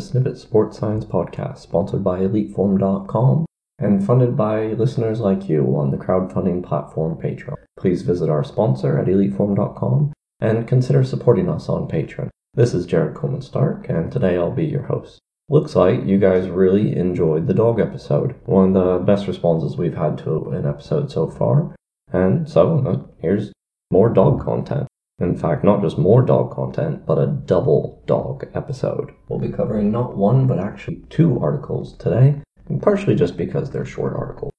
Snippit Sports Science Podcast, sponsored by EliteForm.com and funded by listeners like you on the crowdfunding platform Patreon. Please visit our sponsor at EliteForm.com and consider supporting us on Patreon. This is Jared Coleman Stark, and today I'll be your host. Looks like you guys really enjoyed the dog episode, one of the best responses we've had to an episode so far. And so, uh, here's more dog content. In fact, not just more dog content, but a double dog episode. We'll be covering not one, but actually two articles today, partially just because they're short articles.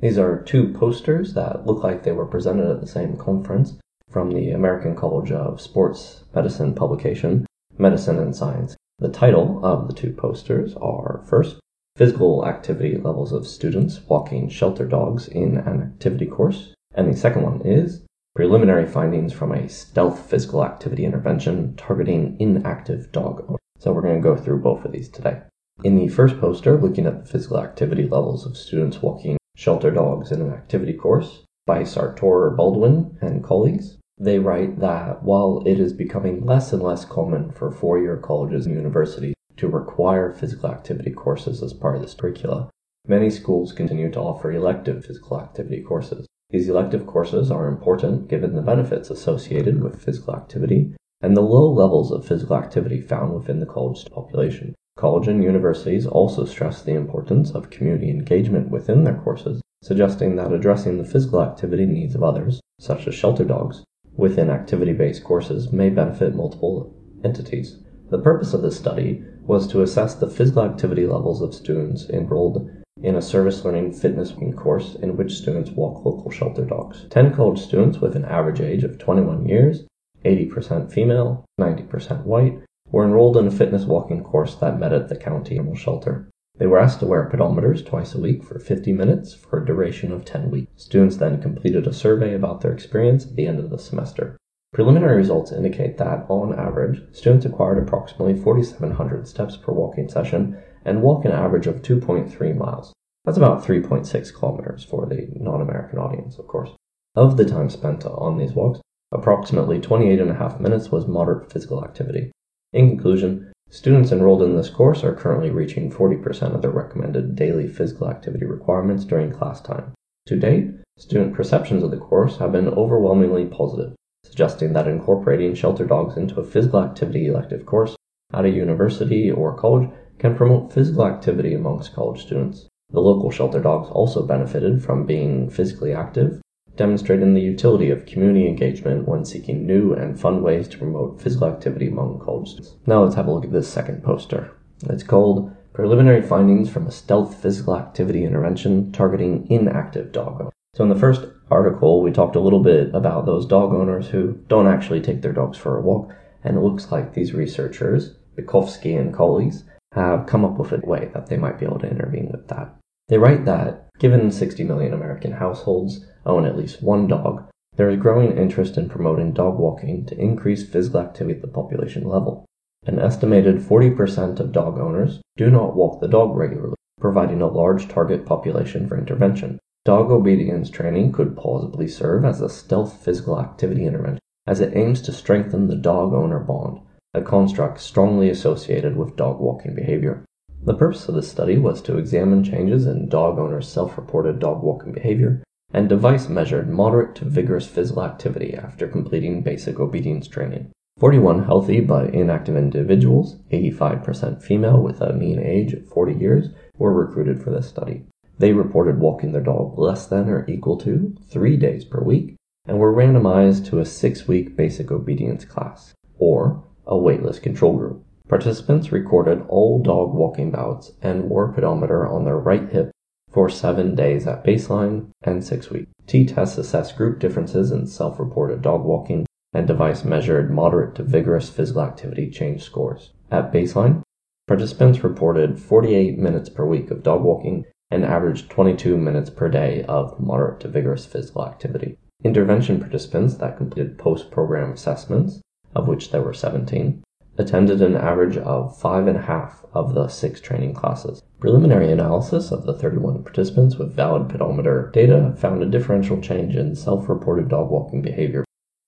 These are two posters that look like they were presented at the same conference from the American College of Sports Medicine publication, Medicine and Science. The title of the two posters are first, Physical Activity Levels of Students Walking Shelter Dogs in an Activity Course, and the second one is preliminary findings from a stealth physical activity intervention targeting inactive dog owners. So we're going to go through both of these today. In the first poster, looking at the physical activity levels of students walking shelter dogs in an activity course by Sartore-Baldwin and colleagues, they write that while it is becoming less and less common for four year colleges and universities to require physical activity courses as part of this curricula, many schools continue to offer elective physical activity courses. These elective courses are important given the benefits associated with physical activity and the low levels of physical activity found within the college population. College and universities also stress the importance of community engagement within their courses, suggesting that addressing the physical activity needs of others, such as shelter dogs, within activity based courses may benefit multiple entities. The purpose of this study was to assess the physical activity levels of students enrolled in a service learning fitness course in which students walk local shelter dogs. 10 college students with an average age of 21 years, 80% female, 90% white, were enrolled in a fitness walking course that met at the county animal shelter. They were asked to wear pedometers twice a week for 50 minutes for a duration of 10 weeks. Students then completed a survey about their experience at the end of the semester. Preliminary results indicate that, on average, students acquired approximately 4,700 steps per walking session and walk an average of 2.3 miles. That's about 3.6 kilometers for the non American audience, of course. Of the time spent on these walks, approximately 28 and a half minutes was moderate physical activity. In conclusion, students enrolled in this course are currently reaching 40% of their recommended daily physical activity requirements during class time. To date, student perceptions of the course have been overwhelmingly positive, suggesting that incorporating shelter dogs into a physical activity elective course at a university or college can promote physical activity amongst college students. The local shelter dogs also benefited from being physically active, demonstrating the utility of community engagement when seeking new and fun ways to promote physical activity among college students. Now let's have a look at this second poster. It's called Preliminary Findings from a Stealth Physical Activity Intervention Targeting Inactive Dog Owners. So in the first article, we talked a little bit about those dog owners who don't actually take their dogs for a walk, and it looks like these researchers, Bykowski and colleagues, have come up with a way that they might be able to intervene with that. They write that, given 60 million American households own at least one dog, there is growing interest in promoting dog walking to increase physical activity at the population level. An estimated 40% of dog owners do not walk the dog regularly, providing a large target population for intervention. Dog obedience training could plausibly serve as a stealth physical activity intervention, as it aims to strengthen the dog owner bond a construct strongly associated with dog walking behavior. The purpose of this study was to examine changes in dog owners' self reported dog walking behavior and device measured moderate to vigorous physical activity after completing basic obedience training. 41 healthy but inactive individuals, 85% female with a mean age of 40 years, were recruited for this study. They reported walking their dog less than or equal to three days per week and were randomized to a six week basic obedience class, or a waitlist control group. Participants recorded all dog walking bouts and wore pedometer on their right hip for seven days at baseline and six weeks. T tests assessed group differences in self reported dog walking and device measured moderate to vigorous physical activity change scores. At baseline, participants reported 48 minutes per week of dog walking and averaged 22 minutes per day of moderate to vigorous physical activity. Intervention participants that completed post program assessments of which there were 17, attended an average of five and a half of the six training classes. Preliminary analysis of the 31 participants with valid pedometer data found a differential change in self reported dog walking behavior,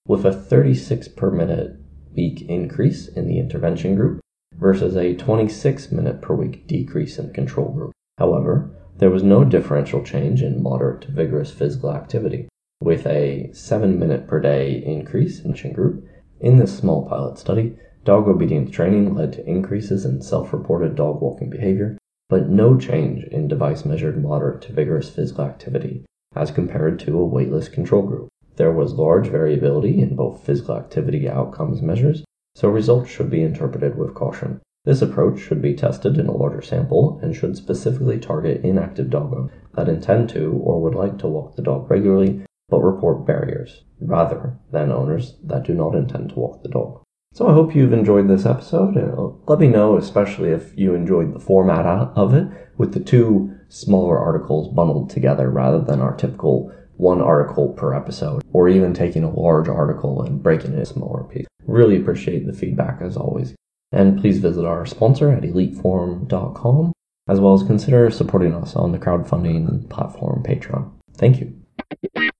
with a 36 per minute week increase in the intervention group versus a 26 minute per week decrease in the control group. However, there was no differential change in moderate to vigorous physical activity, with a 7 minute per day increase in the group. In this small pilot study, dog obedience training led to increases in self reported dog walking behavior, but no change in device measured moderate to vigorous physical activity as compared to a waitlist control group. There was large variability in both physical activity outcomes measures, so results should be interpreted with caution. This approach should be tested in a larger sample and should specifically target inactive dog owners that intend to or would like to walk the dog regularly but report barriers, rather than owners that do not intend to walk the dog. So I hope you've enjoyed this episode, and let me know, especially if you enjoyed the format of it, with the two smaller articles bundled together rather than our typical one article per episode, or even taking a large article and breaking it into smaller pieces. Really appreciate the feedback as always. And please visit our sponsor at eliteform.com, as well as consider supporting us on the crowdfunding platform Patreon. Thank you.